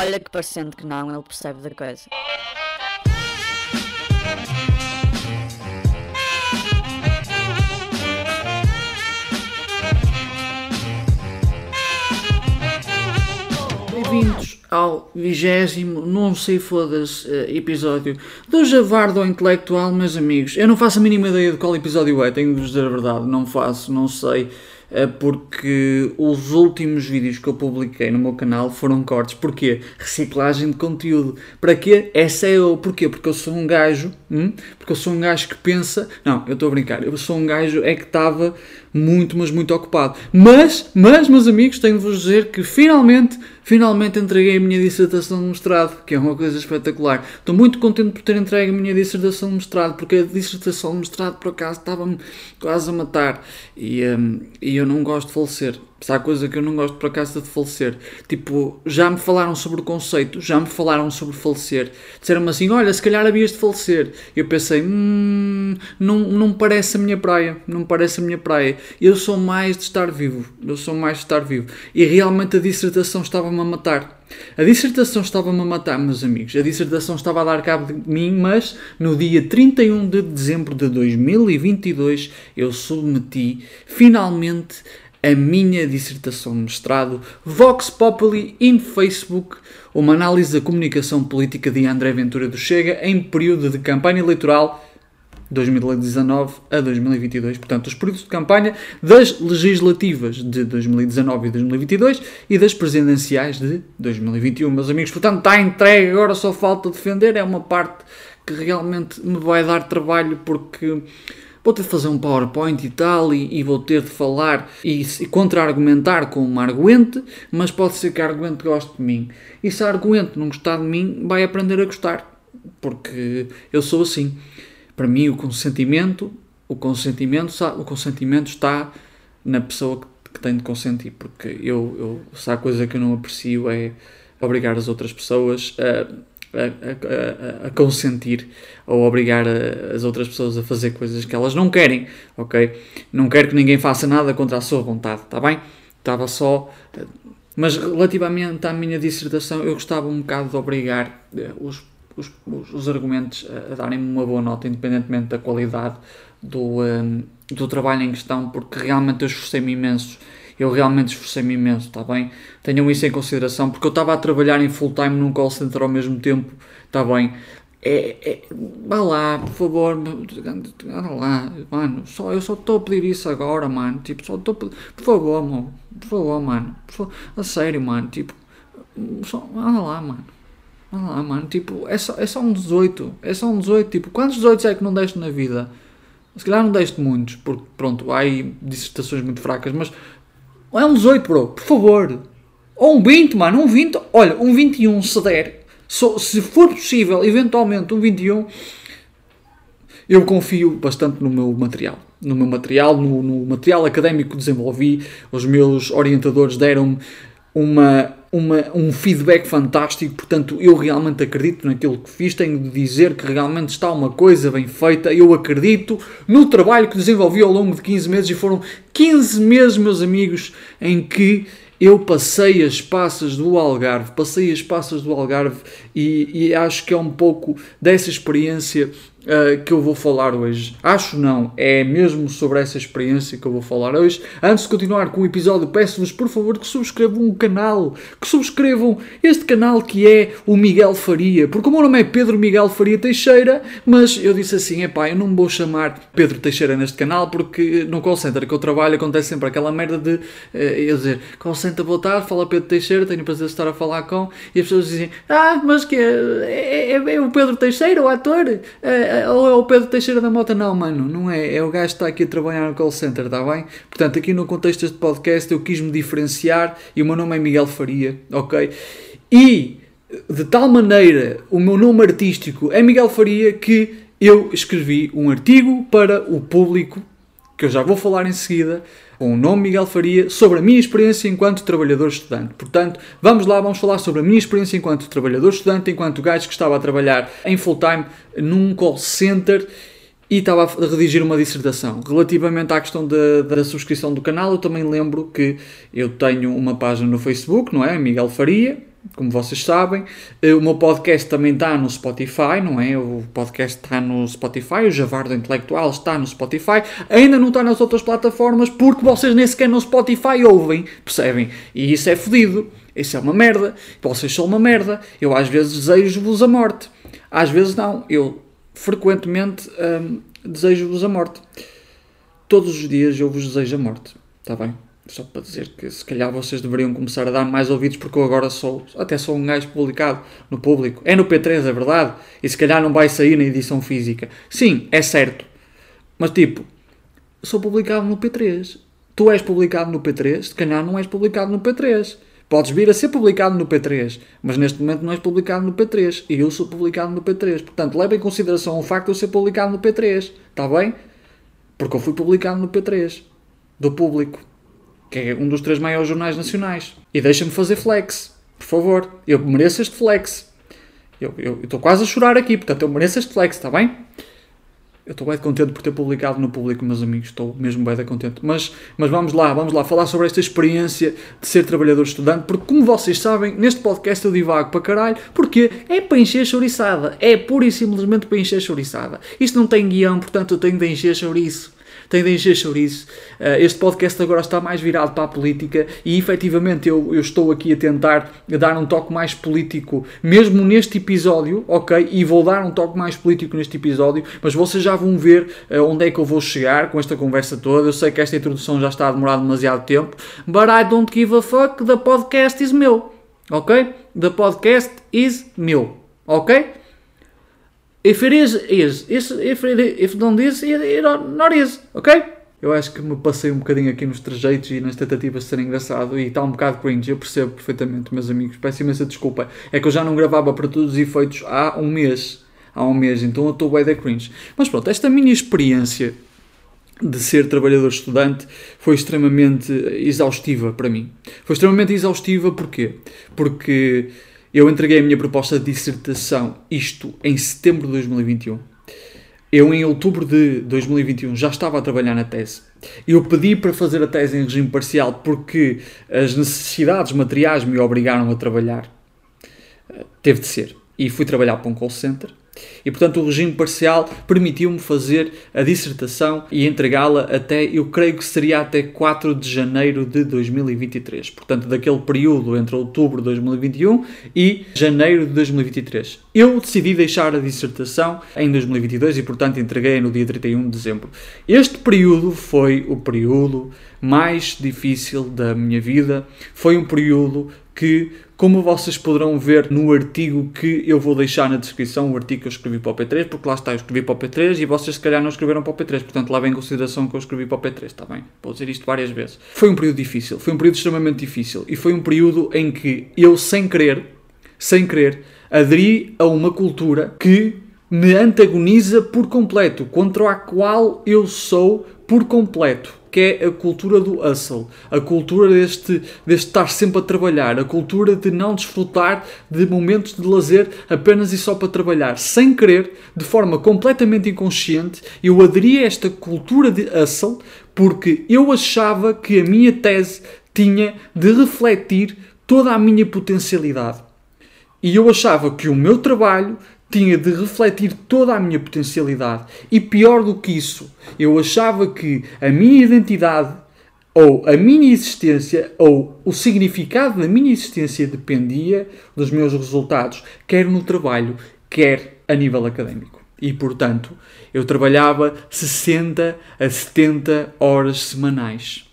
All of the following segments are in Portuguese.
Olha que parecendo que não, ele percebe da coisa. Bem-vindos ao vigésimo, não sei foda-se, eh, episódio do Javardo Intelectual, meus amigos. Eu não faço a mínima ideia de qual episódio é, tenho de vos dizer a verdade, não faço, não sei. Eh, porque os últimos vídeos que eu publiquei no meu canal foram cortes. Porquê? Reciclagem de conteúdo. Para quê? Essa é o porquê? Porque eu sou um gajo, hum? porque eu sou um gajo que pensa. Não, eu estou a brincar. Eu sou um gajo é que estava muito, mas muito ocupado. Mas, mas, meus amigos, tenho de vos dizer que finalmente, finalmente entreguei a minha dissertação de mestrado, que é uma coisa espetacular. Estou muito contente por ter entregue a minha dissertação de mestrado, porque a dissertação de mestrado, por acaso, estava-me quase a matar. E, um, e eu não gosto de falecer. Se há coisa que eu não gosto por acaso de falecer. Tipo, já me falaram sobre o conceito, já me falaram sobre falecer. Disseram-me assim: olha, se calhar havias de falecer. Eu pensei: hum, não, não parece a minha praia. Não parece a minha praia. Eu sou mais de estar vivo. Eu sou mais de estar vivo. E realmente a dissertação estava-me a matar. A dissertação estava-me a matar, meus amigos. A dissertação estava a dar cabo de mim, mas no dia 31 de dezembro de 2022 eu submeti finalmente a minha dissertação de mestrado Vox Populi in Facebook, uma análise da comunicação política de André Ventura do Chega em período de campanha eleitoral 2019 a 2022, portanto, os períodos de campanha das legislativas de 2019 e 2022 e das presidenciais de 2021, meus amigos. Portanto, está entregue, agora só falta defender, é uma parte que realmente me vai dar trabalho porque vou ter de fazer um PowerPoint e tal, e, e vou ter de falar e, e contra-argumentar com uma arguente, mas pode ser que arguente goste de mim. E se arguente não gostar de mim, vai aprender a gostar, porque eu sou assim. Para mim, o consentimento, o consentimento, o consentimento está na pessoa que, que tem de consentir, porque eu, eu, se há coisa que eu não aprecio é obrigar as outras pessoas a a, a, a, consentir ou obrigar as outras pessoas a fazer coisas que elas não querem, ok? Não quero que ninguém faça nada contra a sua vontade, está bem? Estava só. Mas relativamente à minha dissertação, eu gostava um bocado de obrigar eh, os, os, os argumentos a, a darem-me uma boa nota, independentemente da qualidade do, um, do trabalho em questão, porque realmente eu esforcei-me imenso eu realmente esforcei-me imenso, está bem? Tenham isso em consideração, porque eu estava a trabalhar em full time num call center ao mesmo tempo, está bem? É, é, vá lá, por favor, vá lá, mano, só, eu só estou a pedir isso agora, mano, tipo, só estou a pedir, por favor, mano, por favor, mano, por favor, a sério, mano, tipo, só, vá lá, mano. Vá lá, mano, tipo, é só, é só um 18, é só um 18, tipo, quantos 18 é que não deste na vida? Se calhar não deste muitos, porque pronto, há aí dissertações muito fracas, mas é um 18, bro, por favor. Ou um 20, mano, um 20. Olha, um 21 se der. So, se for possível, eventualmente um 21. Eu confio bastante no meu material. No meu material, no, no material académico que desenvolvi. Os meus orientadores deram-me uma, uma, um feedback fantástico, portanto eu realmente acredito naquilo que fiz, tenho de dizer que realmente está uma coisa bem feita, eu acredito no trabalho que desenvolvi ao longo de 15 meses e foram 15 meses, meus amigos, em que eu passei as passas do Algarve, passei as passas do Algarve e, e acho que é um pouco dessa experiência uh, que eu vou falar hoje. Acho não, é mesmo sobre essa experiência que eu vou falar hoje. Antes de continuar com o episódio, peço-vos por favor que subscrevam o canal, que subscrevam este canal que é o Miguel Faria, porque o meu nome é Pedro Miguel Faria Teixeira, mas eu disse assim: epá, eu não vou chamar Pedro Teixeira neste canal porque no call center que eu trabalho acontece sempre aquela merda de uh, eu dizer call center, boa tarde, fala Pedro Teixeira, tenho o prazer de estar a falar com, e as pessoas dizem: ah, mas que é, é, é, é o Pedro Teixeira, o ator? Uh, ou é o Pedro Teixeira da Mota? Não, mano, não é. É o gajo que está aqui a trabalhar no call center, está bem? Portanto, aqui no contexto deste podcast eu quis me diferenciar e o meu nome é Miguel Faria, ok? E de tal maneira o meu nome artístico é Miguel Faria que eu escrevi um artigo para o público, que eu já vou falar em seguida, com o nome Miguel Faria, sobre a minha experiência enquanto trabalhador estudante. Portanto, vamos lá, vamos falar sobre a minha experiência enquanto trabalhador estudante, enquanto gajo que estava a trabalhar em full time num call center e estava a redigir uma dissertação. Relativamente à questão da, subscrição do canal, eu também lembro que eu tenho uma página no Facebook, não é? Miguel Faria, como vocês sabem. Eh, o meu podcast também está no Spotify, não é? O podcast está no Spotify, o Javardo Intelectual está no Spotify. Ainda não está nas outras plataformas porque vocês nem sequer no Spotify ouvem, percebem? E isso é fodido. Isso é uma merda. Vocês são uma merda. Eu às vezes desejo-vos a morte. Às vezes não. Eu frequentemente hum, desejo-vos a morte. Todos os dias eu vos desejo a morte. Está bem? Só para dizer que se calhar vocês deveriam começar a dar mais ouvidos porque eu agora sou, até sou um gajo publicado no público. É no P3, é verdade. E se calhar não vai sair na edição física. Sim, é certo. Mas tipo, sou publicado no P3. Tu és publicado no P3, se calhar não és publicado no P3. Podes vir a ser publicado no P3, mas neste momento não és publicado no P3 e eu sou publicado no P3. Portanto, leva em consideração o facto de eu ser publicado no P3, está bem? Porque eu fui publicado no P3 do público que é um dos três maiores jornais nacionais. E deixa-me fazer flex, por favor. Eu mereço este flex. Eu estou quase a chorar aqui, portanto eu mereço este flex, está bem? Eu estou bem contente por ter publicado no público, meus amigos. Estou mesmo bem contente. Mas, mas vamos lá, vamos lá falar sobre esta experiência de ser trabalhador estudante, porque como vocês sabem, neste podcast eu divago para caralho, porque é para encher chouriçada. É pura e simplesmente para encher chouriçada. Isto não tem guião, portanto eu tenho de encher chouriço tem de encher chouriço. Uh, este podcast agora está mais virado para a política e efetivamente eu, eu estou aqui a tentar dar um toque mais político, mesmo neste episódio, ok? E vou dar um toque mais político neste episódio, mas vocês já vão ver uh, onde é que eu vou chegar com esta conversa toda. Eu sei que esta introdução já está a demorar demasiado tempo, but I don't give a fuck, the podcast is meu, ok? The podcast is meu, ok? If it is, is. If, it, if don't is, it, not is. Ok? Eu acho que me passei um bocadinho aqui nos trejeitos e nas tentativas de ser engraçado e está um bocado cringe, eu percebo perfeitamente, meus amigos. Peço imensa desculpa. É que eu já não gravava para todos os efeitos há um mês. Há um mês, então eu estou bem da cringe. Mas pronto, esta minha experiência de ser trabalhador estudante foi extremamente exaustiva para mim. Foi extremamente exaustiva porquê? Porque eu entreguei a minha proposta de dissertação, isto em setembro de 2021. Eu, em outubro de 2021, já estava a trabalhar na tese. Eu pedi para fazer a tese em regime parcial porque as necessidades materiais me obrigaram a trabalhar. Teve de ser. E fui trabalhar para um call center e, portanto, o regime parcial permitiu-me fazer a dissertação e entregá-la até, eu creio que seria até 4 de janeiro de 2023. Portanto, daquele período entre outubro de 2021 e janeiro de 2023. Eu decidi deixar a dissertação em 2022 e, portanto, entreguei no dia 31 de dezembro. Este período foi o período mais difícil da minha vida. Foi um período que, como vocês poderão ver no artigo que eu vou deixar na descrição, o artigo que eu escrevi para o P3, porque lá está, eu escrevi para o P3 e vocês se calhar não escreveram para o P3, portanto lá vem em consideração que eu escrevi para o P3, está bem? Vou dizer isto várias vezes. Foi um período difícil, foi um período extremamente difícil e foi um período em que eu, sem querer, sem querer, aderi a uma cultura que me antagoniza por completo, contra a qual eu sou por completo que é a cultura do hustle, a cultura deste, deste estar sempre a trabalhar, a cultura de não desfrutar de momentos de lazer apenas e só para trabalhar. Sem querer, de forma completamente inconsciente, eu aderi a esta cultura de hustle porque eu achava que a minha tese tinha de refletir toda a minha potencialidade. E eu achava que o meu trabalho tinha de refletir toda a minha potencialidade. E pior do que isso, eu achava que a minha identidade, ou a minha existência, ou o significado da minha existência dependia dos meus resultados, quer no trabalho, quer a nível académico. E portanto, eu trabalhava 60 a 70 horas semanais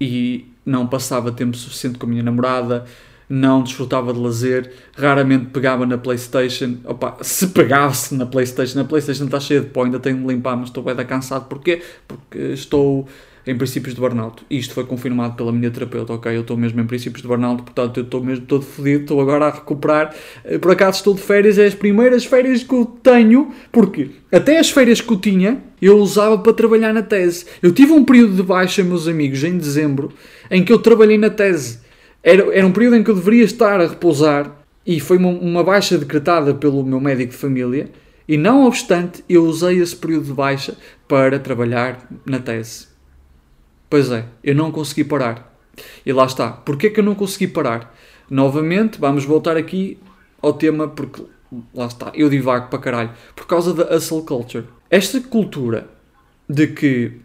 e não passava tempo suficiente com a minha namorada não desfrutava de lazer, raramente pegava na Playstation, opa, se pegasse na Playstation, a Playstation está cheia de pó, ainda tenho de limpar, mas estou bem cansado, porquê? Porque estou em princípios de burnout, isto foi confirmado pela minha terapeuta, ok, eu estou mesmo em princípios de burnout, portanto eu estou mesmo todo fodido, estou agora a recuperar, eh, por acaso estou de férias, é as primeiras férias que eu tenho, porque até as férias que eu tinha, eu usava para trabalhar na tese, eu tive um período de baixa, meus amigos, em dezembro, em que eu trabalhei na tese, era, era um período em que eu deveria estar a repousar e foi uma, uma baixa decretada pelo meu médico de família. E não obstante, eu usei esse período de baixa para trabalhar na tese. Pois é, eu não consegui parar. E lá está. Porquê que eu não consegui parar? Novamente, vamos voltar aqui ao tema, porque lá está, eu divago para caralho, por causa da hustle culture. Esta cultura de que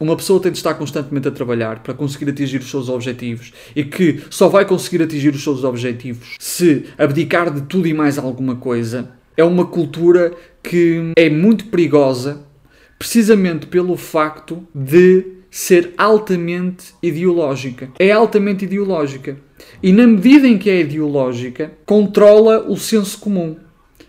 uma pessoa tem de estar constantemente a trabalhar para conseguir atingir os seus objetivos e que só vai conseguir atingir os seus objetivos se abdicar de tudo e mais alguma coisa, é uma cultura que é muito perigosa precisamente pelo facto de ser altamente ideológica. É altamente ideológica. E na medida em que é ideológica, controla o senso comum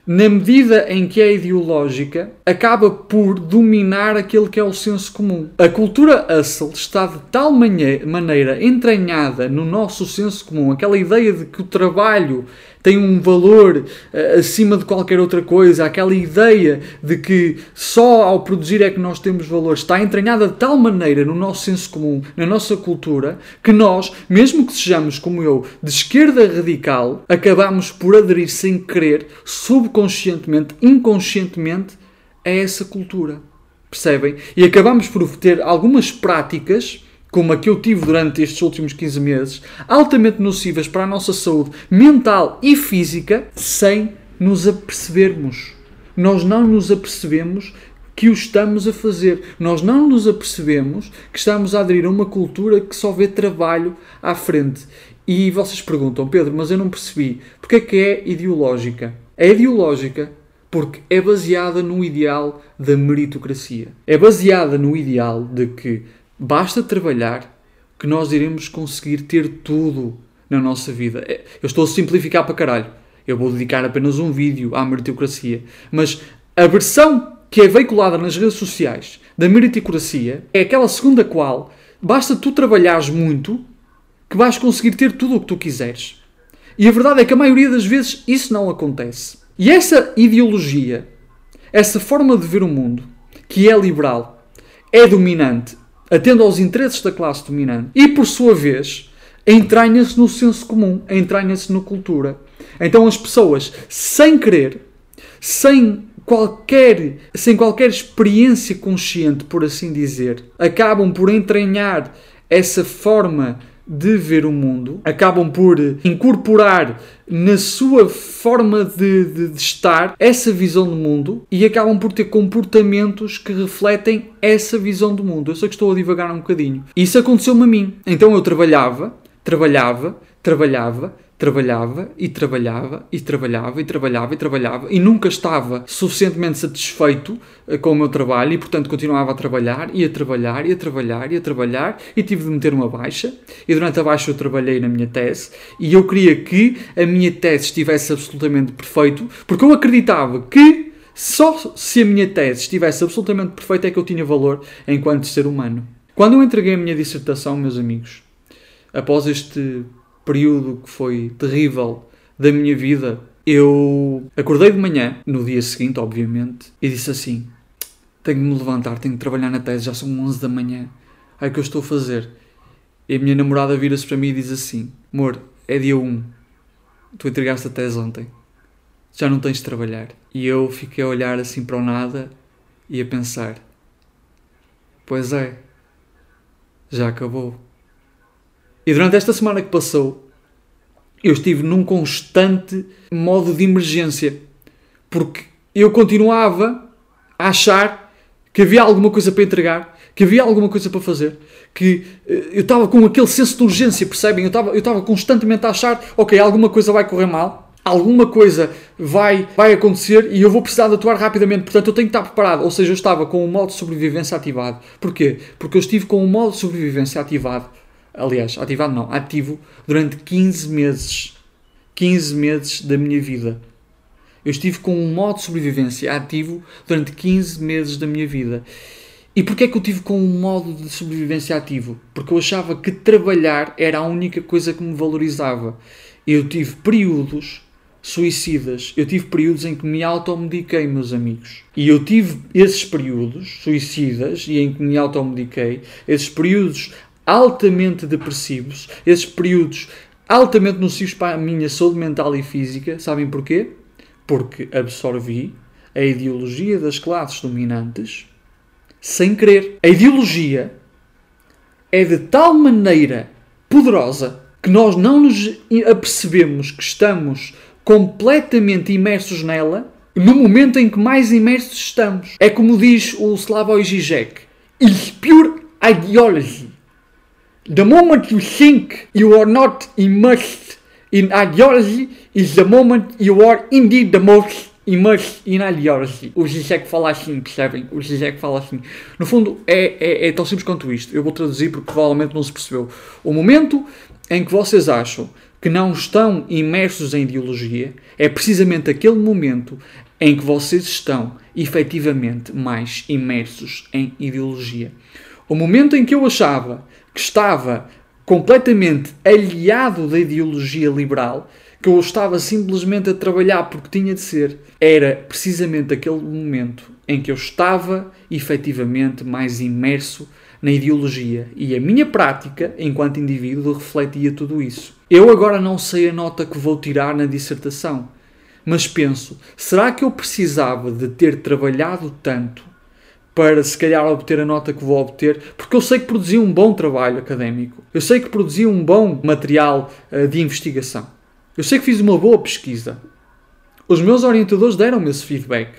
na medida em que é ideológica, acaba por dominar aquele que é o senso comum. A cultura hustle está de tal maneira entranhada no nosso senso comum, aquela ideia de que o trabalho tem um valor uh, acima de qualquer outra coisa, aquela ideia de que só ao produzir é que nós temos valor, está entranhada de tal maneira no nosso senso comum, na nossa cultura, que nós, mesmo que sejamos como eu, de esquerda radical, acabamos por aderir sem querer, subconscientemente, inconscientemente, a essa cultura. Percebem? E acabamos por ter algumas práticas como a que eu tive durante estes últimos 15 meses, altamente nocivas para a nossa saúde mental e física, sem nos apercebermos. Nós não nos apercebemos que o estamos a fazer. Nós não nos apercebemos que estamos a aderir a uma cultura que só vê trabalho à frente. E vocês perguntam, Pedro, mas eu não percebi. Porque é que é ideológica? É ideológica porque é baseada no ideal da meritocracia. É baseada no ideal de que Basta trabalhar que nós iremos conseguir ter tudo na nossa vida. É, eu estou a simplificar para caralho. Eu vou dedicar apenas um vídeo à meritocracia. Mas a versão que é veiculada nas redes sociais da meritocracia é aquela segunda qual basta tu trabalhares muito que vais conseguir ter tudo o que tu quiseres. E a verdade é que a maioria das vezes isso não acontece. E essa ideologia, essa forma de ver o mundo, que é liberal, é dominante atendo aos interesses da classe dominante e, por sua vez, entranha-se no senso comum, entranha-se na cultura. Então as pessoas, sem querer, sem qualquer, sem qualquer experiência consciente, por assim dizer, acabam por entranhar essa forma de ver o mundo, acabam por incorporar na sua forma de, de, de, estar essa visão do mundo e acabam por ter comportamentos que refletem essa visão do mundo. Eu sei que estou a divagar um bocadinho. Isso aconteceu-me a mim. Então eu trabalhava, trabalhava, trabalhava, trabalhava e trabalhava e trabalhava e trabalhava e trabalhava e nunca estava suficientemente satisfeito eh, com o meu trabalho e portanto continuava a trabalhar e a trabalhar e a trabalhar e a trabalhar e tive de meter uma baixa e durante a baixa eu trabalhei na minha tese e eu queria que a minha tese estivesse absolutamente perfeito porque eu acreditava que só se a minha tese estivesse absolutamente perfeita é que eu tinha valor enquanto ser humano. Quando eu entreguei a minha dissertação, meus amigos, após este período que foi terrível da minha vida, eu acordei de manhã, no dia seguinte, obviamente, e disse assim: tenho de me levantar, tenho de trabalhar na tese, já são 11 da manhã. Aí o que eu estou a fazer? E a minha namorada vira-se para mim e diz assim: Amor, é dia 1, tu entregaste a tese ontem, já não tens de trabalhar. E eu fiquei a olhar assim para o nada e a pensar: Pois é, já acabou. E durante esta semana que passou, eu estive num constante modo de emergência. Porque eu continuava a achar que havia alguma coisa para entregar, que havia alguma coisa para fazer, que eh, eu estava com aquele senso de urgência, percebem? Eu estava, eu estava constantemente a achar, ok, alguma coisa vai correr mal, alguma coisa vai, vai acontecer e eu vou precisar de atuar rapidamente, portanto eu tenho que estar preparado. Ou seja, eu estava com o modo de sobrevivência ativado. Porquê? Porque eu estive com o modo de sobrevivência ativado aliás, ativado não, ativo durante 15 meses. 15 meses da minha vida. Eu estive com um modo de sobrevivência ativo durante 15 meses da minha vida. E porquê é que eu tive com um modo de sobrevivência ativo? Porque eu achava que trabalhar era a única coisa que me valorizava. Eu tive períodos suicidas. Eu tive períodos em que me automediquei, meus amigos. E eu tive esses períodos suicidas e em que me automediquei, esses períodos altamente depressivos, esses períodos altamente nocivos para a minha saúde mental e física, sabem porquê? Porque absorvi a ideologia das classes dominantes sem querer. A ideologia é de tal maneira poderosa que nós não nos apercebemos que estamos completamente imersos nela no momento em que mais imersos estamos. É como diz o Slavoj Žižek: It's pure ideology. The moment you think you are not immersed in ideology is the moment you are indeed the most immersed in ideology. O Zizek fala assim, percebem? O Zizek fala assim. No fundo, é, é, é tão simples quanto isto. Eu vou traduzir porque provavelmente não se percebeu. O momento em que vocês acham que não estão imersos em ideologia é precisamente aquele momento em que vocês estão efetivamente mais imersos em ideologia. O momento em que eu achava que estava completamente aliado da ideologia liberal, que eu estava simplesmente a trabalhar porque tinha de ser, era precisamente aquele momento em que eu estava efetivamente mais imerso na ideologia e a minha prática enquanto indivíduo refletia tudo isso. Eu agora não sei a nota que vou tirar na dissertação, mas penso: será que eu precisava de ter trabalhado tanto para se calhar obter a nota que vou obter, porque eu sei que produzi um bom trabalho académico, eu sei que produzi um bom material uh, de investigação, eu sei que fiz uma boa pesquisa. Os meus orientadores deram-me esse feedback.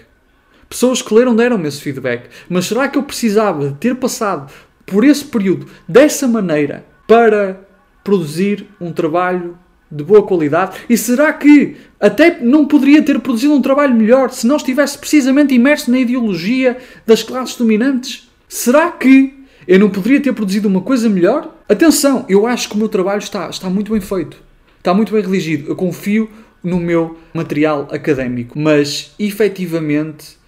Pessoas que leram deram-me esse feedback. Mas será que eu precisava de ter passado por esse período dessa maneira para produzir um trabalho de boa qualidade? E será que até não poderia ter produzido um trabalho melhor se não estivesse precisamente imerso na ideologia das classes dominantes? Será que eu não poderia ter produzido uma coisa melhor? Atenção, eu acho que o meu trabalho está, está muito bem feito, está muito bem religido. Eu confio no meu material académico, mas efetivamente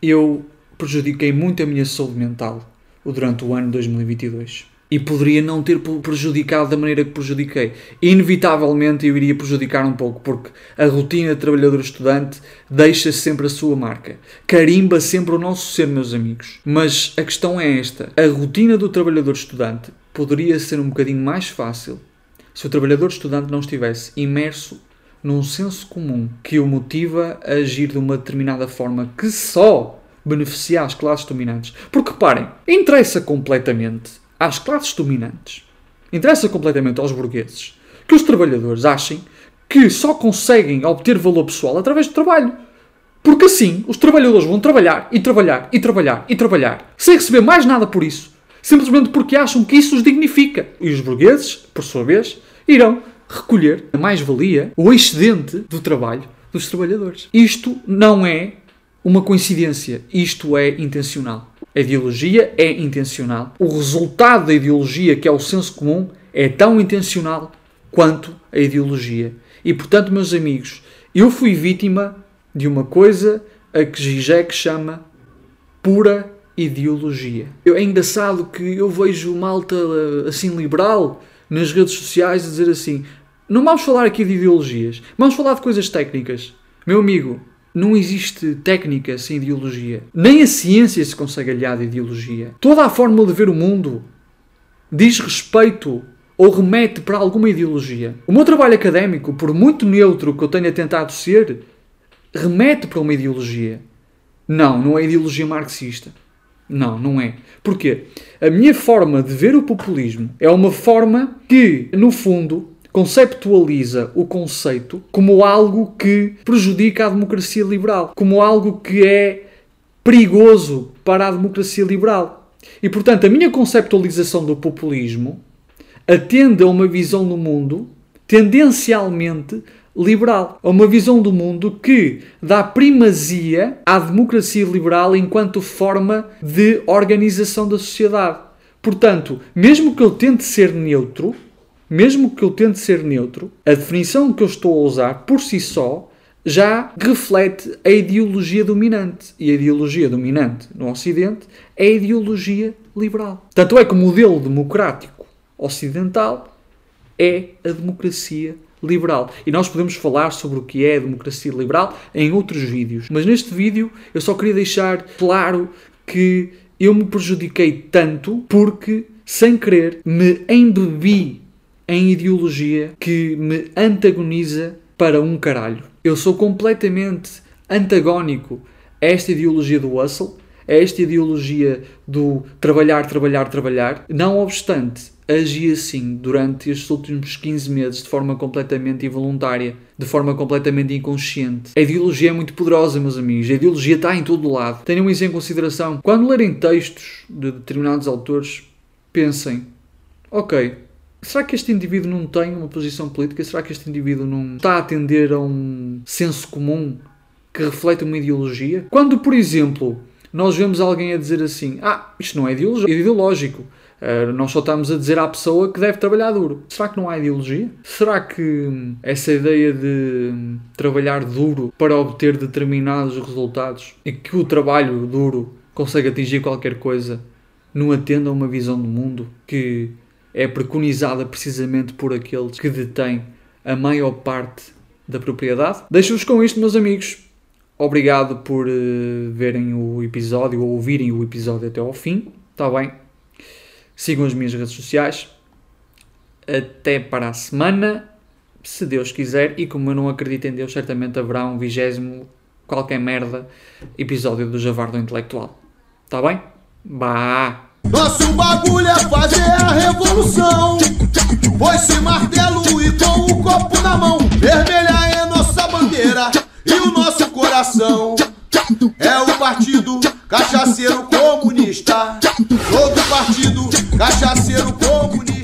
eu prejudiquei muito a minha saúde mental durante o ano 2022 e poderia não ter prejudicado da maneira que prejudiquei. Inevitavelmente eu iria prejudicar um pouco, porque a rotina de trabalhador-estudante deixa sempre a sua marca. Carimba sempre o nosso ser, meus amigos. Mas a questão é esta: a rotina do trabalhador-estudante poderia ser um bocadinho mais fácil se o trabalhador-estudante não estivesse imerso num senso comum que o motiva a agir de uma determinada forma que só beneficia as classes dominantes. Porque reparem, interessa completamente às classes dominantes, interessa completamente aos burgueses, que os trabalhadores achem que só conseguem obter valor pessoal através do trabalho. Porque assim os trabalhadores vão trabalhar e trabalhar e trabalhar e trabalhar sem receber mais nada por isso, simplesmente porque acham que isso os dignifica. E os burgueses, por sua vez, irão recolher a mais-valia, o excedente do trabalho dos trabalhadores. Isto não é uma coincidência, isto é intencional. A ideologia é intencional. O resultado da ideologia, que é o senso comum, é tão intencional quanto a ideologia. E portanto, meus amigos, eu fui vítima de uma coisa a que Zizek chama pura ideologia. É engraçado que eu vejo malta assim liberal nas redes sociais a dizer assim: não vamos falar aqui de ideologias, vamos falar de coisas técnicas. Meu amigo, não existe técnica sem ideologia. Nem a ciência se consegue aliar de ideologia. Toda a forma de ver o mundo diz respeito ou remete para alguma ideologia. O meu trabalho académico, por muito neutro que eu tenha tentado ser, remete para uma ideologia. Não, não é ideologia marxista. Não, não é. Porquê? A minha forma de ver o populismo é uma forma que, no fundo, conceptualiza o conceito como algo que prejudica a democracia liberal, como algo que é perigoso para a democracia liberal. E portanto, a minha conceptualização do populismo atende a uma visão do mundo tendencialmente liberal, a uma visão do mundo que dá primazia à democracia liberal enquanto forma de organização da sociedade. Portanto, mesmo que eu tente ser neutro, mesmo que eu tente ser neutro, a definição que eu estou a usar por si só já reflete a ideologia dominante. E a ideologia dominante no Ocidente é a ideologia liberal. Tanto é que o modelo democrático ocidental é a democracia liberal. E nós podemos falar sobre o que é a democracia liberal em outros vídeos. Mas neste vídeo eu só queria deixar claro que eu me prejudiquei tanto porque, sem querer, me embebi em ideologia que me antagoniza para um caralho. Eu sou completamente antagónico a esta ideologia do hustle, a esta ideologia do trabalhar, trabalhar, trabalhar. Não obstante, agi assim durante estes últimos 15 meses de forma completamente involuntária, de forma completamente inconsciente. A ideologia é muito poderosa, meus amigos. A ideologia está em todo lado. Tenham isso em consideração. Quando lerem textos de determinados autores, pensem: ok, será que este indivíduo não tem uma posição política? Será que este indivíduo não está a atender a um senso comum que reflete uma ideologia? Quando, por exemplo, nós vemos alguém a dizer assim: ah, isto não é ideológico. Uh, nós só estamos a dizer à pessoa que deve trabalhar duro. Será que não há ideologia? Será que essa ideia de trabalhar duro para obter determinados resultados e que o trabalho duro consegue atingir qualquer coisa não atende a uma visão do mundo que é preconizada precisamente por aqueles que detêm a maior parte da propriedade? Deixo-vos com isto, meus amigos. Obrigado por uh, verem o episódio ou ouvirem o episódio até ao fim. Está bem? Sigam as minhas redes sociais. Até para a semana, se Deus quiser. E como eu não acredito em Deus, certamente haverá um vigésimo, qualquer merda, episódio do Javardo Intelectual. Tá bem? Bah! Nosso bagulho é fazer a revolução. Foi-se martelo e com o copo na mão. Vermelha é nossa bandeira e o nosso coração. É o partido cachaceiro comunista. Todo partido cachaceiro comunista.